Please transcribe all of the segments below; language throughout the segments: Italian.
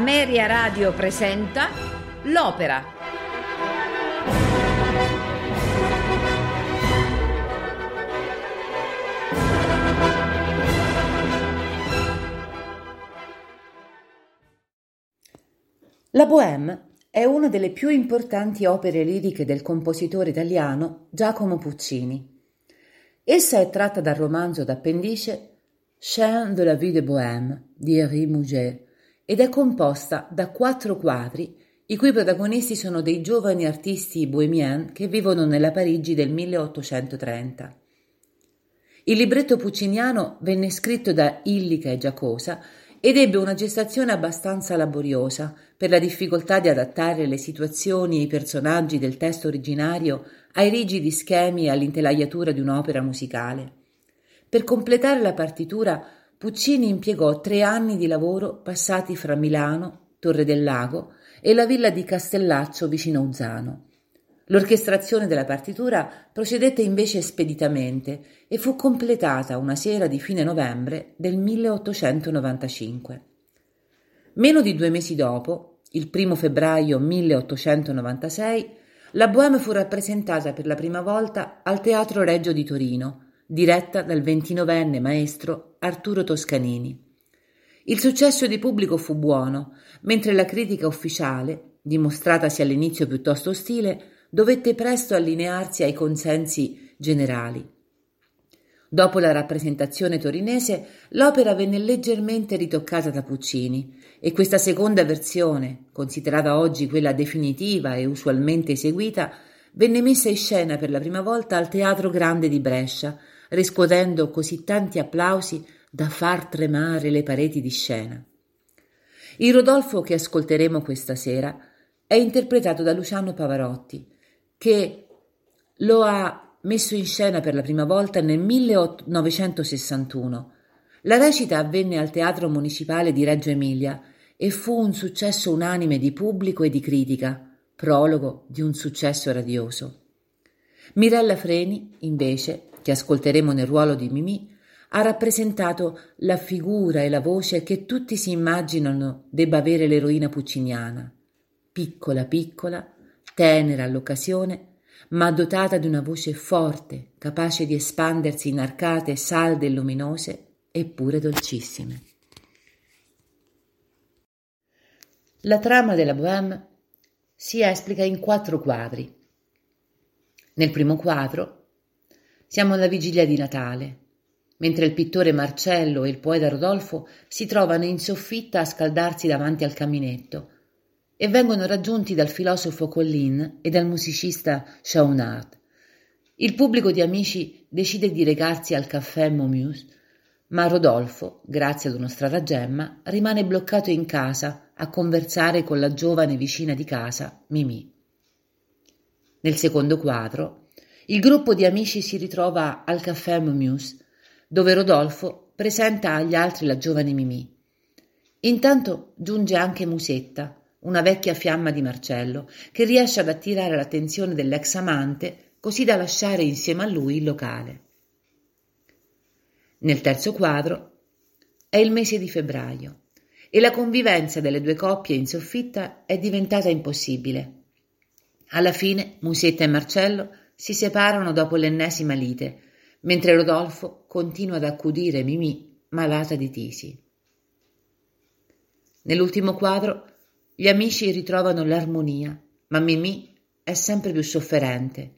Ameria Radio presenta L'Opera. La Bohème è una delle più importanti opere liriche del compositore italiano Giacomo Puccini. Essa è tratta dal romanzo d'appendice Chien de la vie de Bohème di Henri Mouget ed è composta da quattro quadri i cui protagonisti sono dei giovani artisti bohemian che vivono nella Parigi del 1830. Il libretto pucciniano venne scritto da Illica e Giacosa ed ebbe una gestazione abbastanza laboriosa per la difficoltà di adattare le situazioni e i personaggi del testo originario ai rigidi schemi e all'intelaiatura di un'opera musicale. Per completare la partitura Puccini impiegò tre anni di lavoro passati fra Milano, Torre del Lago e la villa di Castellaccio vicino Uzzano. L'orchestrazione della partitura procedette invece speditamente e fu completata una sera di fine novembre del 1895. Meno di due mesi dopo, il primo febbraio 1896, la Bohème fu rappresentata per la prima volta al Teatro Reggio di Torino, diretta dal ventinovenne maestro Arturo Toscanini. Il successo di pubblico fu buono, mentre la critica ufficiale, dimostratasi all'inizio piuttosto ostile, dovette presto allinearsi ai consensi generali. Dopo la rappresentazione torinese, l'opera venne leggermente ritoccata da Puccini e questa seconda versione, considerata oggi quella definitiva e usualmente eseguita, venne messa in scena per la prima volta al Teatro Grande di Brescia, riscuotendo così tanti applausi da far tremare le pareti di scena. Il Rodolfo che ascolteremo questa sera è interpretato da Luciano Pavarotti, che lo ha messo in scena per la prima volta nel 1961. La recita avvenne al Teatro Municipale di Reggio Emilia e fu un successo unanime di pubblico e di critica, prologo di un successo radioso. Mirella Freni, invece, che ascolteremo nel ruolo di Mimì, ha rappresentato la figura e la voce che tutti si immaginano debba avere l'eroina pucciniana. Piccola piccola, tenera all'occasione, ma dotata di una voce forte, capace di espandersi in arcate salde e luminose, eppure dolcissime. La trama della Bohème si esplica in quattro quadri. Nel primo quadro siamo alla vigilia di Natale, mentre il pittore Marcello e il poeta Rodolfo si trovano in soffitta a scaldarsi davanti al caminetto e vengono raggiunti dal filosofo Collin e dal musicista Chaunard. Il pubblico di amici decide di recarsi al caffè Momus, ma Rodolfo, grazie ad uno stratagemma, rimane bloccato in casa a conversare con la giovane vicina di casa, Mimì. Nel secondo quadro il gruppo di amici si ritrova al caffè Momus, dove Rodolfo presenta agli altri la giovane Mimì. Intanto giunge anche Musetta, una vecchia fiamma di Marcello, che riesce ad attirare l'attenzione dell'ex amante così da lasciare insieme a lui il locale. Nel terzo quadro è il mese di febbraio e la convivenza delle due coppie in soffitta è diventata impossibile. Alla fine Musetta e Marcello si separano dopo l'ennesima lite, mentre Rodolfo continua ad accudire Mimì, malata di tisi. Nell'ultimo quadro gli amici ritrovano l'armonia, ma Mimì è sempre più sofferente.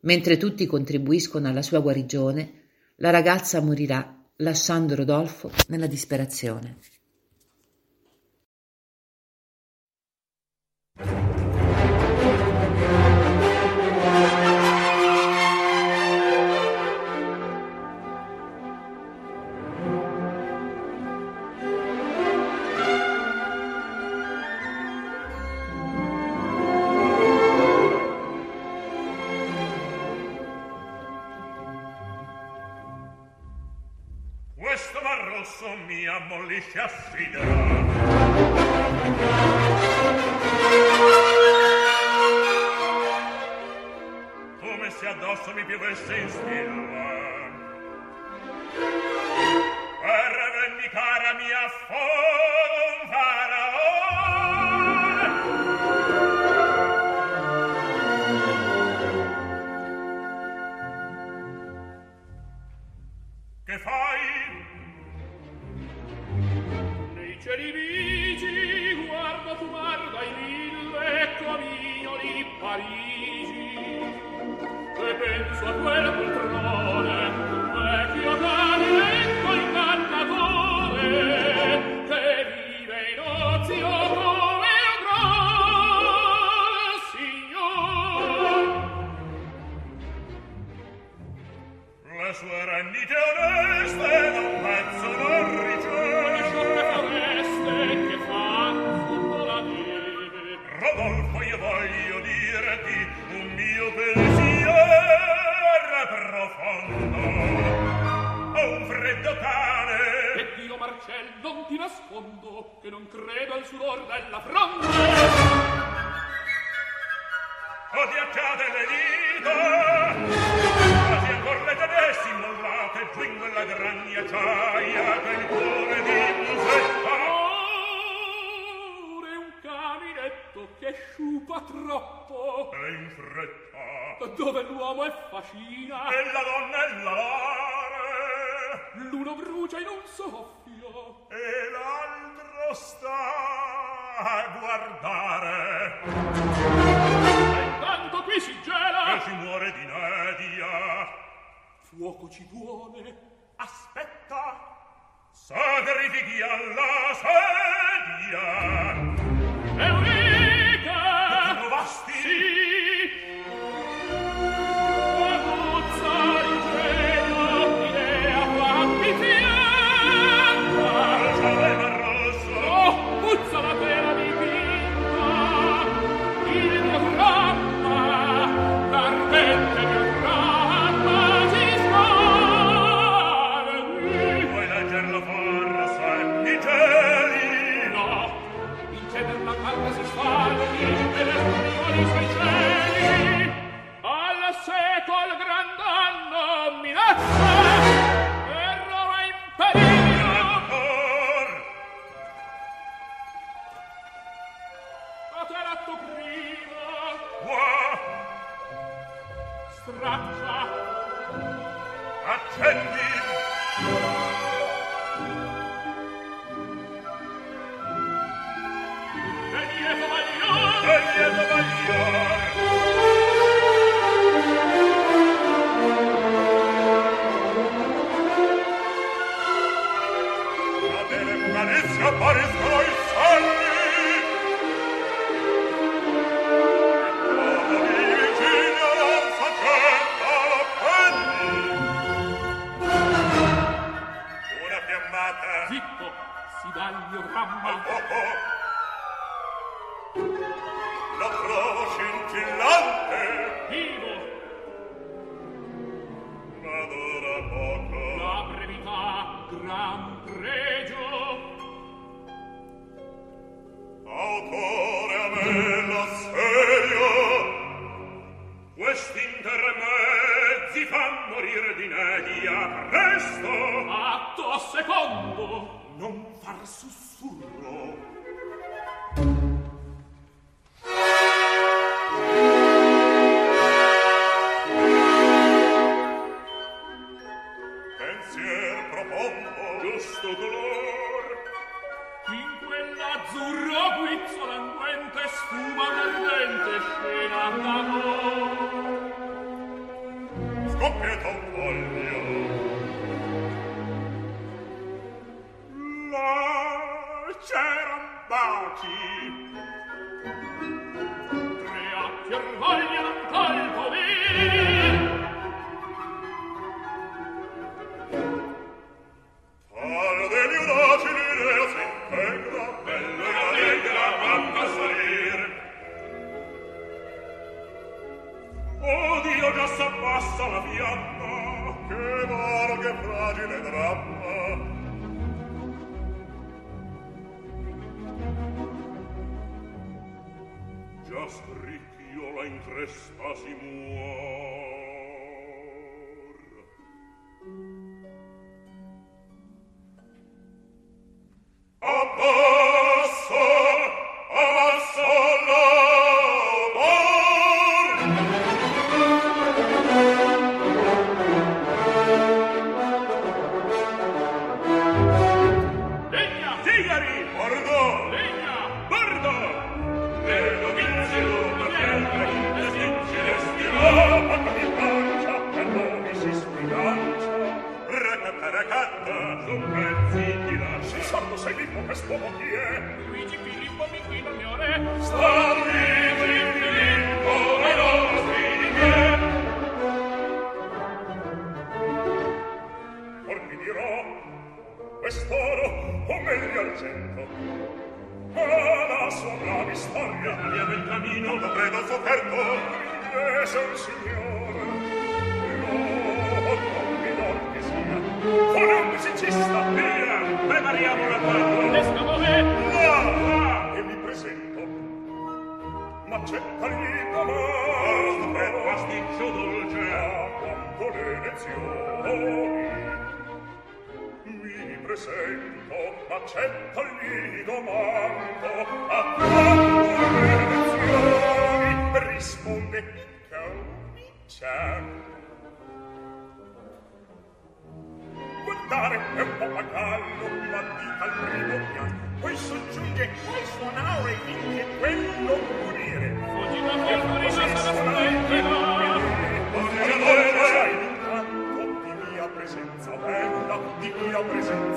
Mentre tutti contribuiscono alla sua guarigione, la ragazza morirà lasciando Rodolfo nella disperazione. dich erfriederer. Come se addosso mi piovesse in stella. Per vendicare mia foda, cheribigi guarda tu mar dai mille comignoli parigi. E penso a quel poltrone nascondo che non credo al sudor della fronte. Odi accade le dita Quasi ancor le tedeschi mollate Giù in quella gran ghiacciaia Che il cuore di musetta che sciupa troppo. E in fretta. Dove l'uomo è fascina? E la donna è l'alare. l'uno brucia in un soffio e l'altro sta a guardare. E intanto qui si gela e si muore di nedia. Fuoco ci vuole, aspetta. Sacrifichi alla sedia. quest'uomo chi è? Luigi Filippo Michino, mio re. Sta Luigi Filippo, e di me. Or vi dirò, quest'oro, o meglio argento, la sua bravi storia, via del camino, lo credo sofferto, e se un signore, no, non mi dormi sia, con un musicista, via, prepariamo la tavola. le lezioni mi presento accetto il mio domando. Attratto le in cominciare guardare è un po' pagallo ma dica al primo piano. Poi soggiunge poi suonare finché quello punire fuggita presente.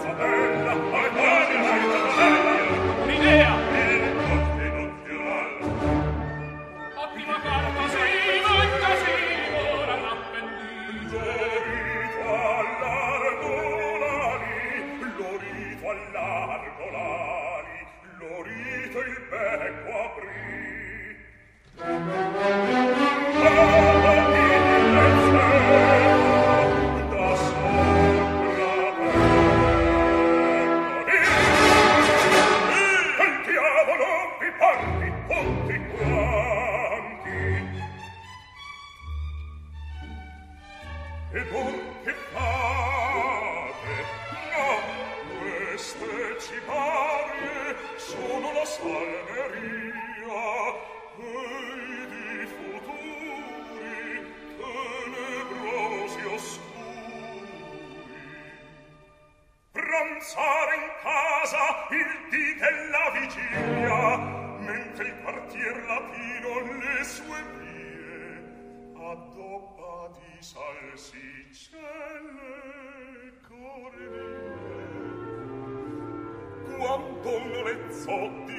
pezzo di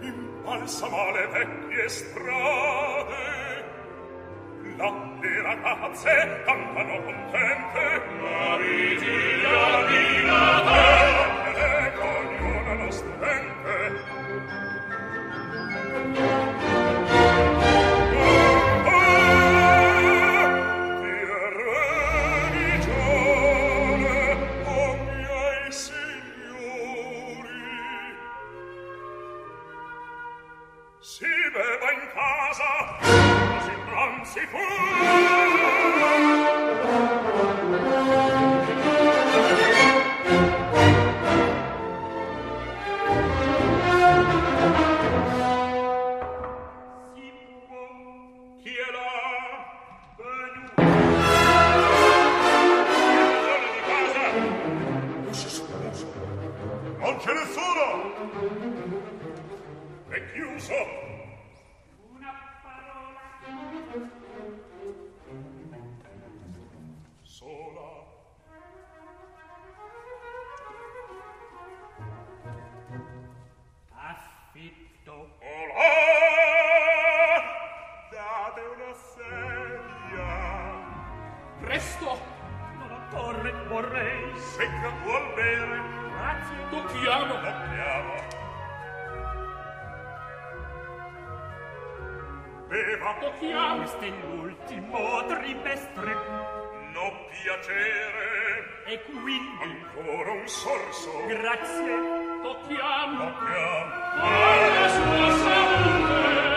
in imbalsama le vecchie strade. Là le ragazze cantano contente. Maritine non c'è nessuno! È chiuso! Una parola! stato chiaro questo è l'ultimo trimestre no piacere. E quindi ancora un sorso. Grazie tocchiamo. Tocchiamo. Alla sua salute.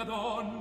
Madonna.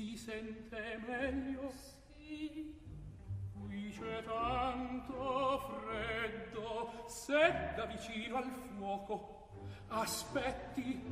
si sente meglio sì. Qui c'è tanto freddo. Se da vicino al fuoco aspetti.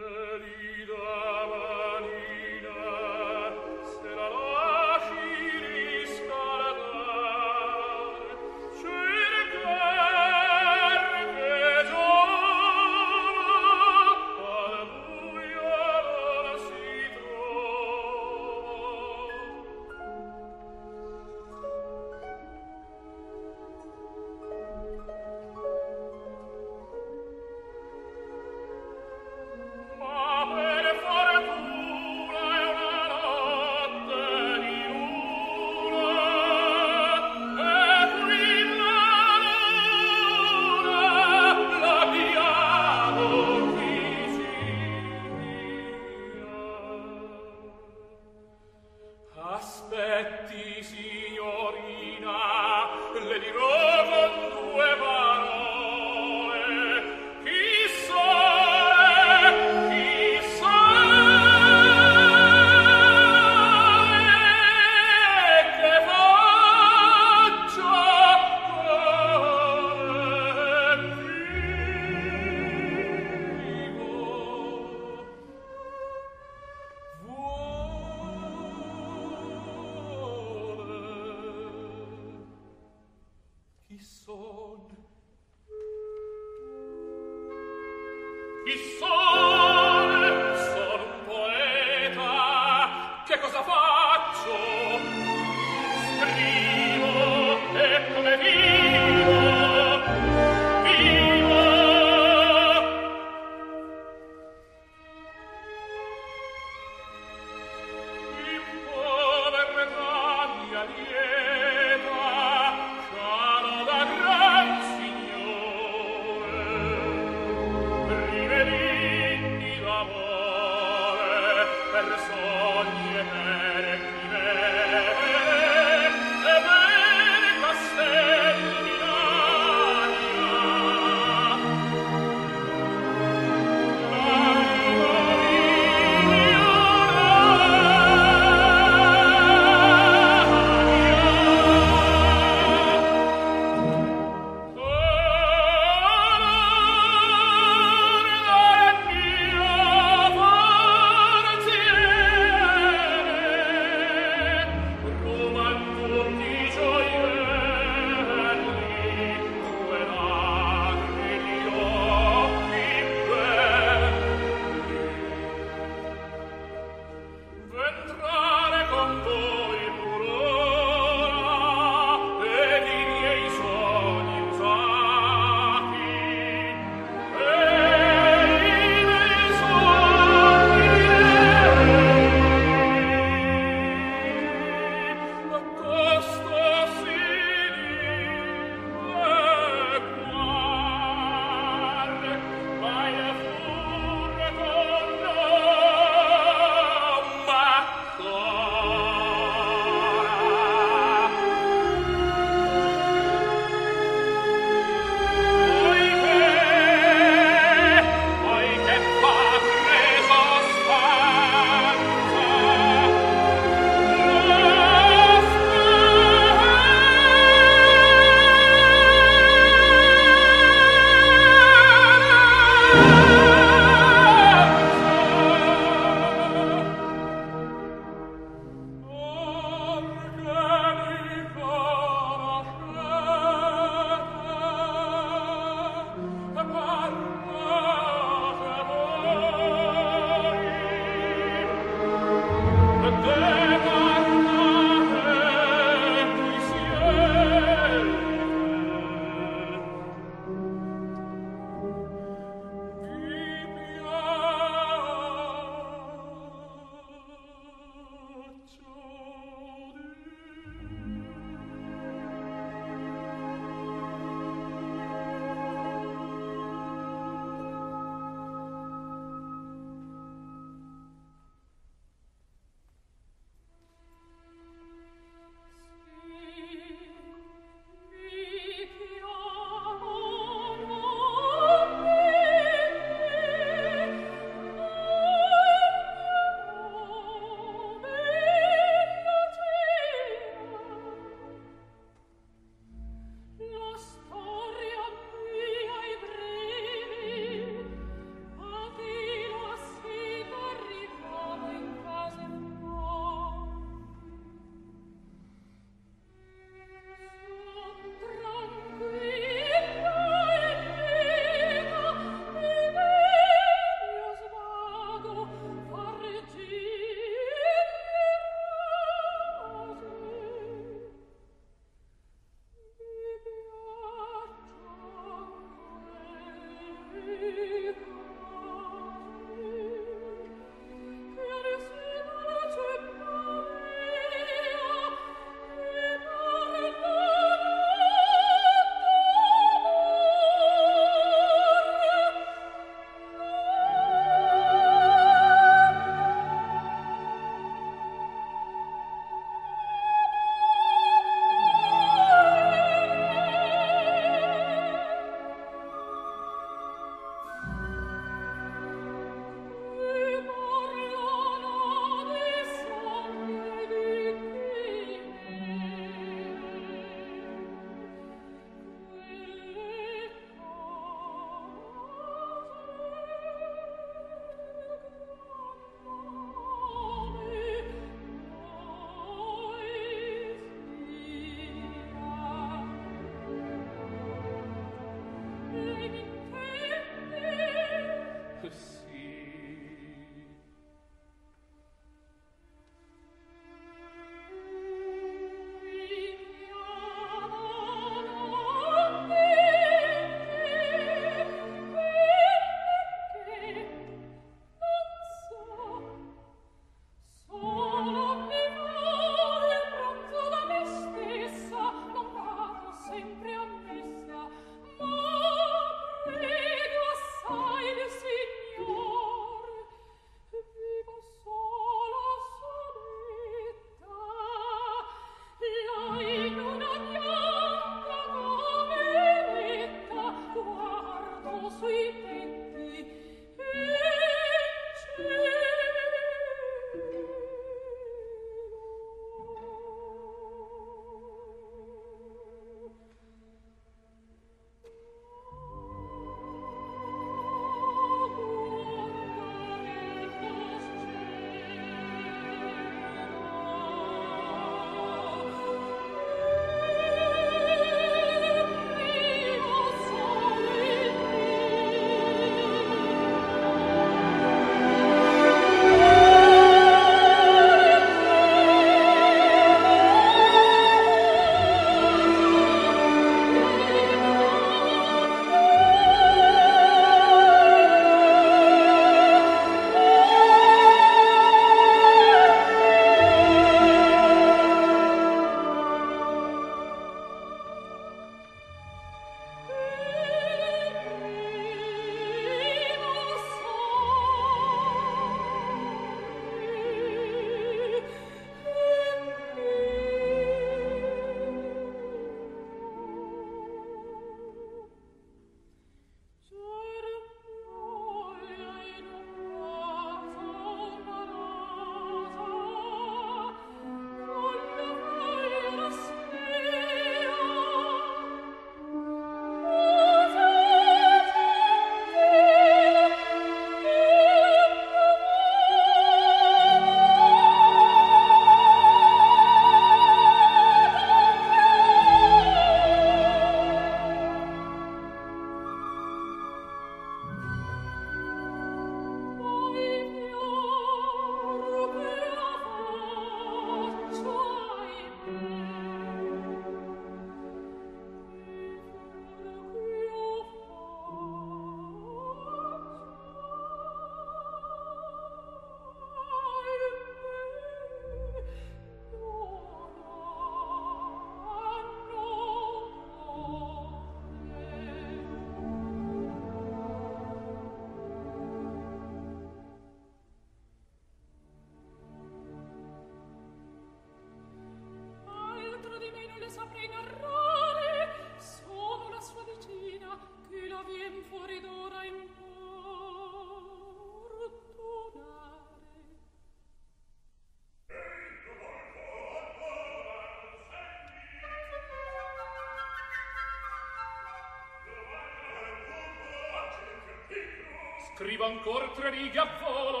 Ancora tre righe a volo.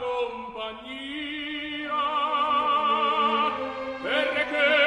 compagnia, perché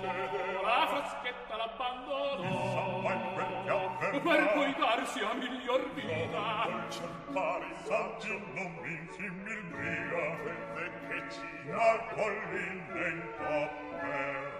la fraschetta l'abbandonò per poi darsi a miglior vita. per cercare il saggio non mi mil briga vede che ci ha colline in popperà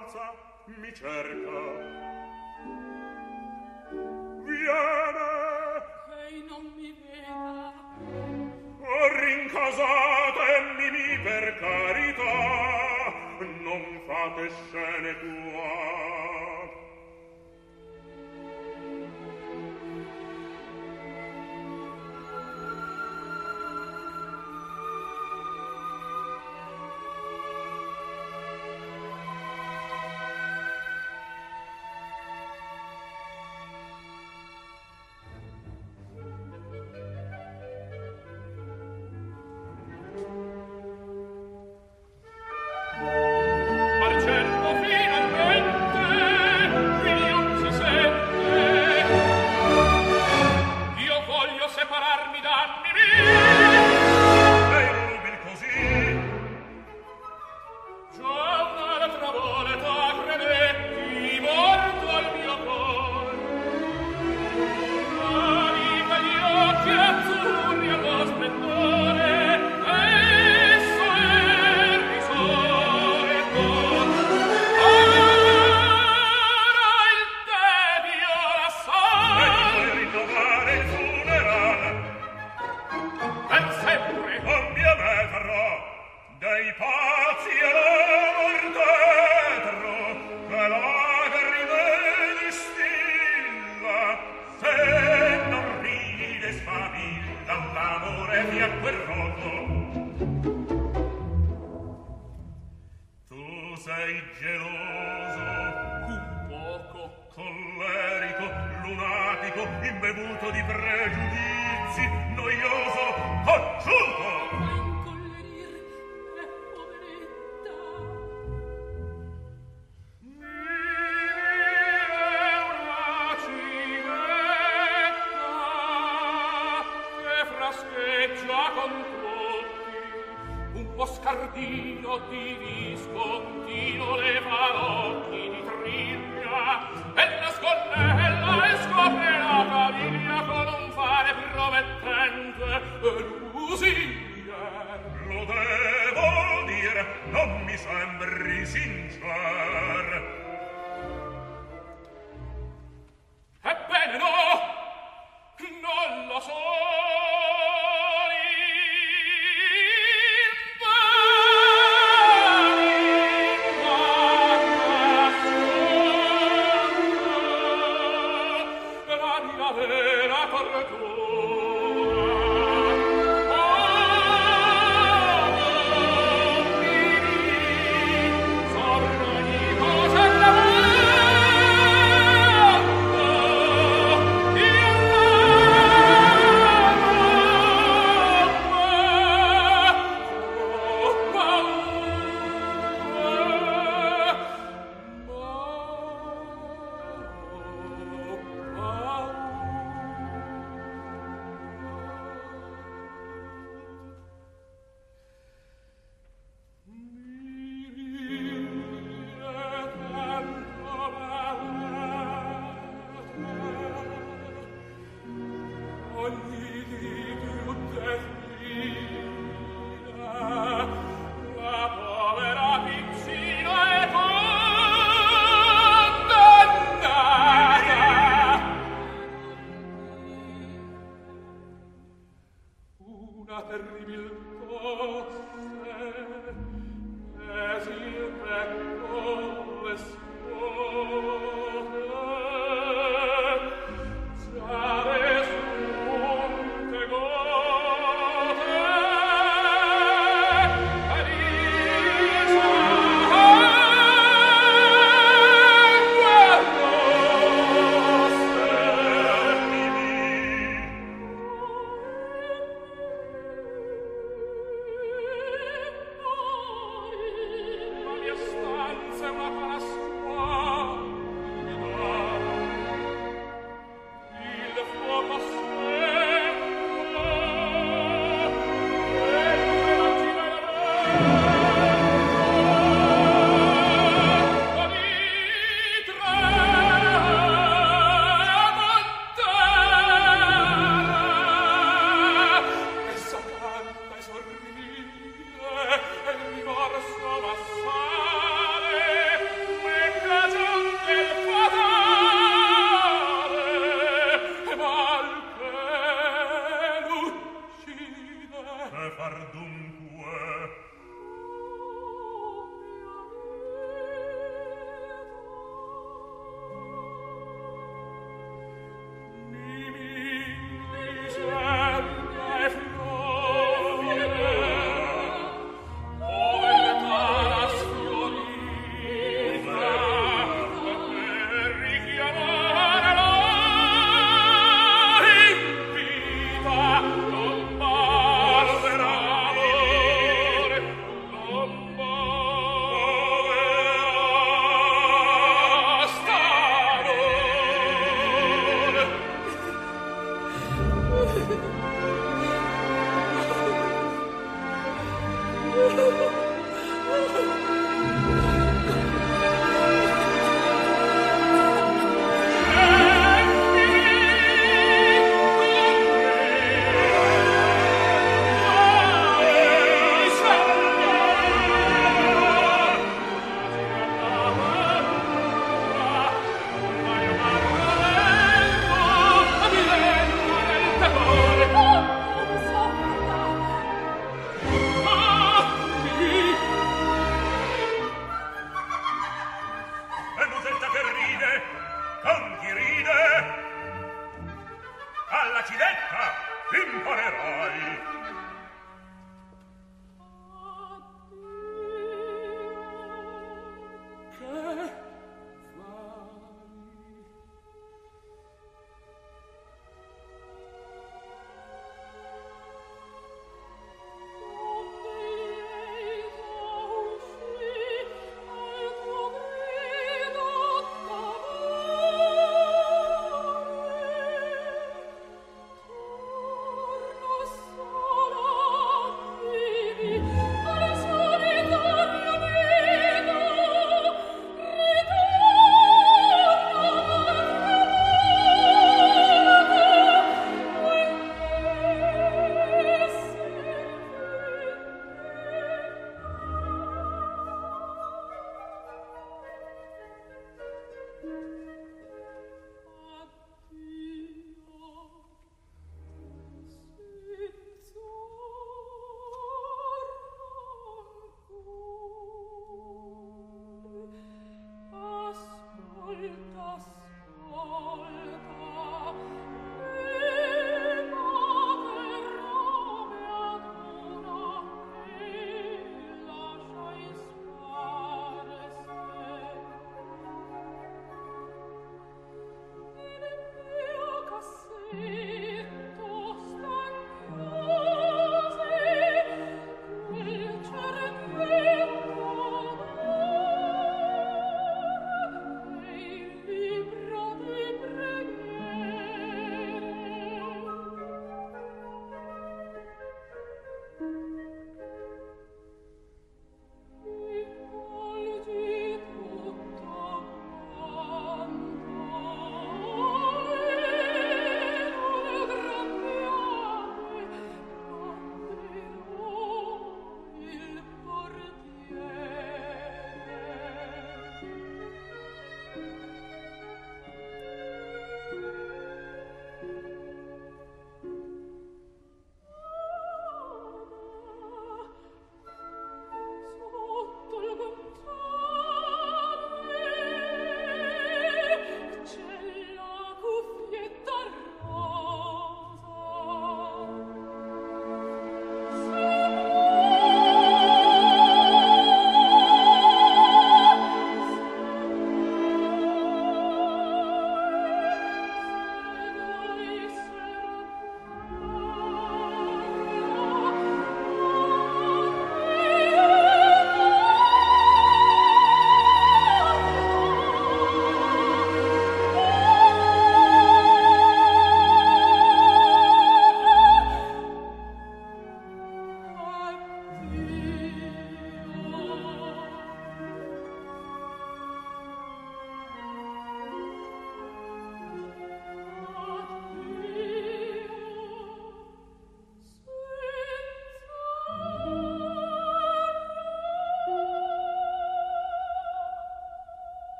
forza mi cerca. Viene. Che non mi veda. Rincasatemi, mi per carità non fate scene tu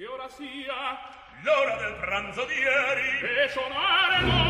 Che ora sia? L'ora del pranzo di ieri! E sonare l'ora!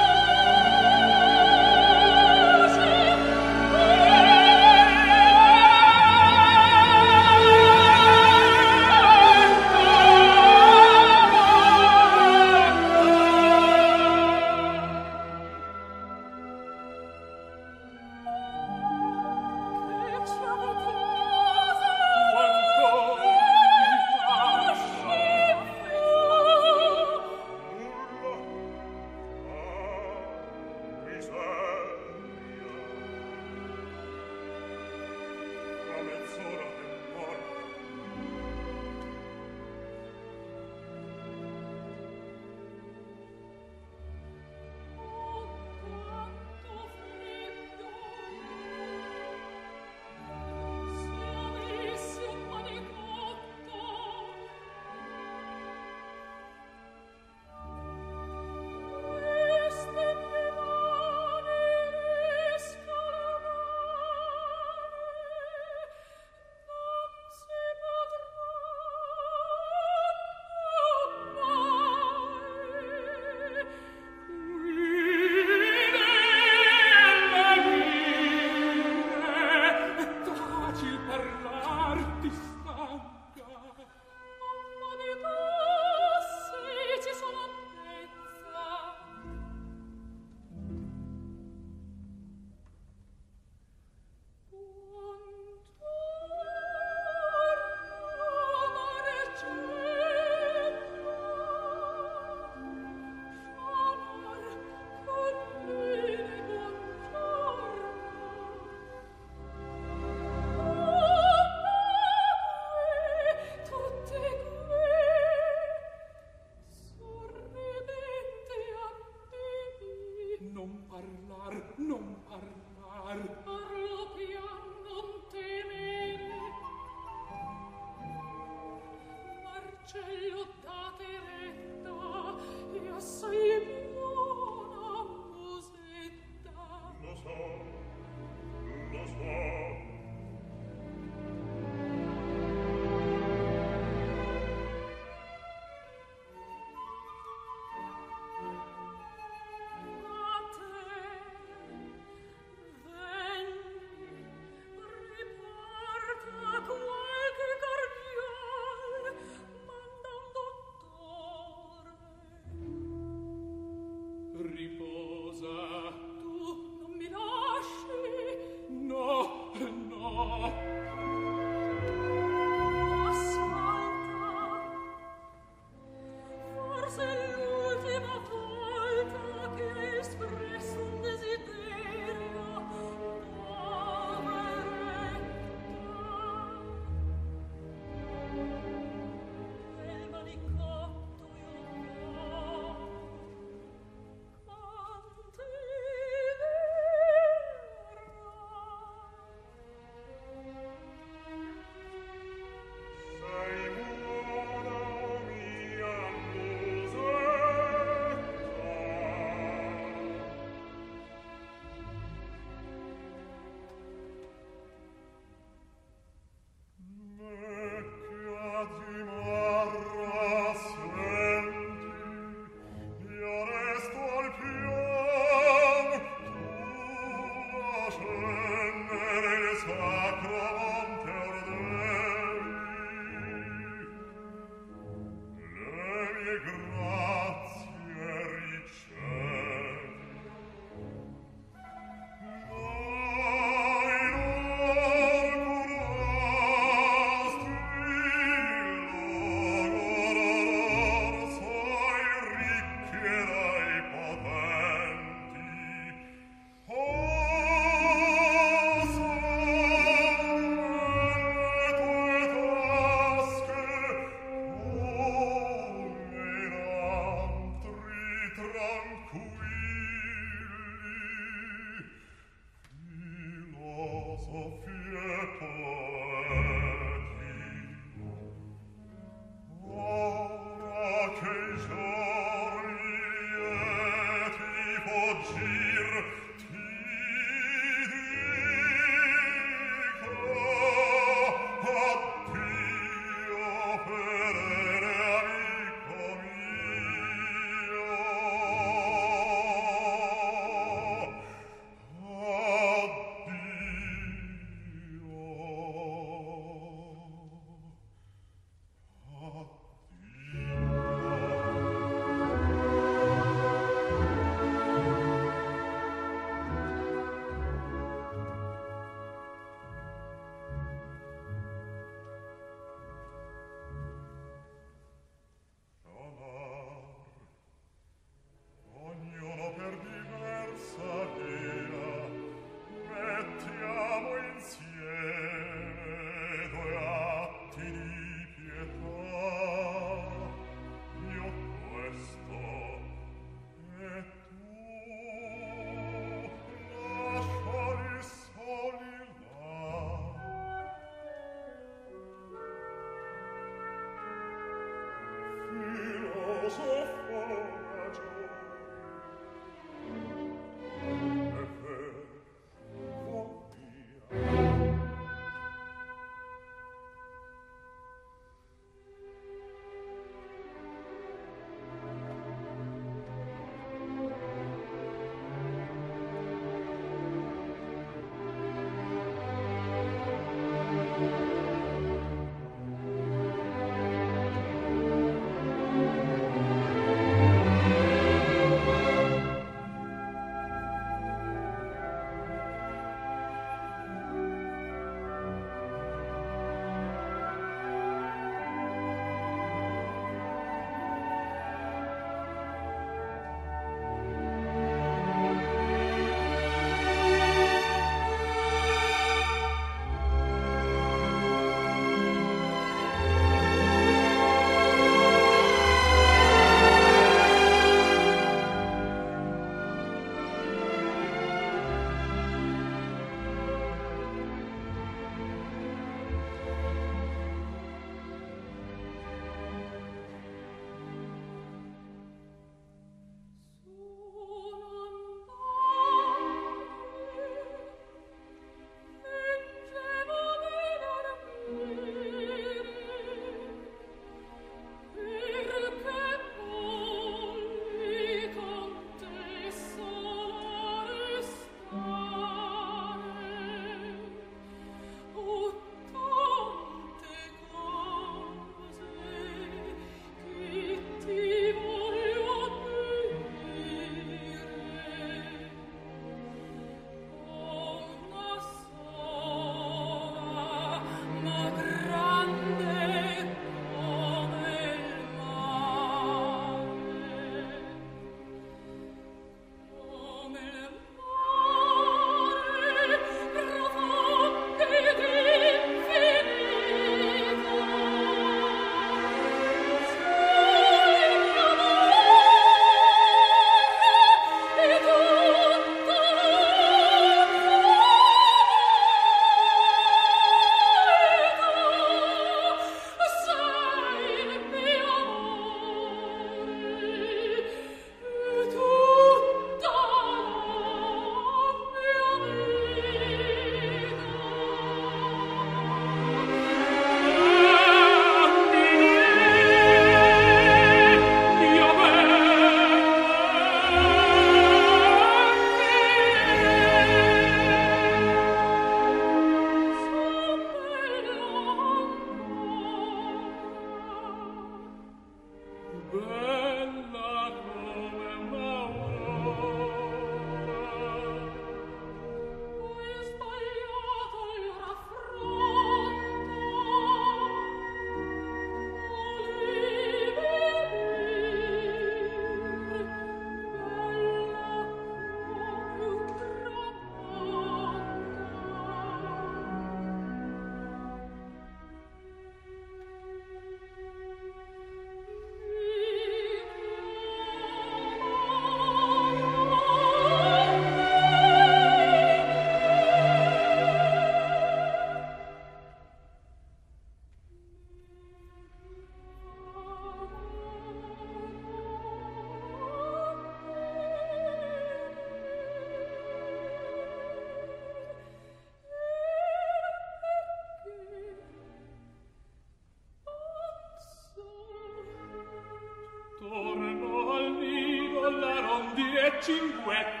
cinque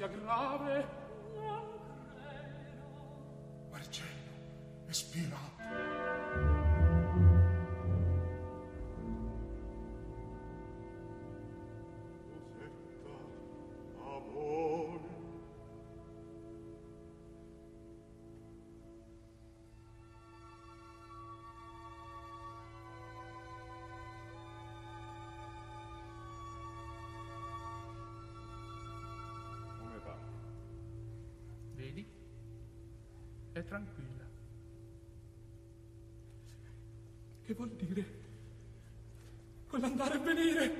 sia grave. È tranquilla. Che vuol dire? Vuole andare e venire?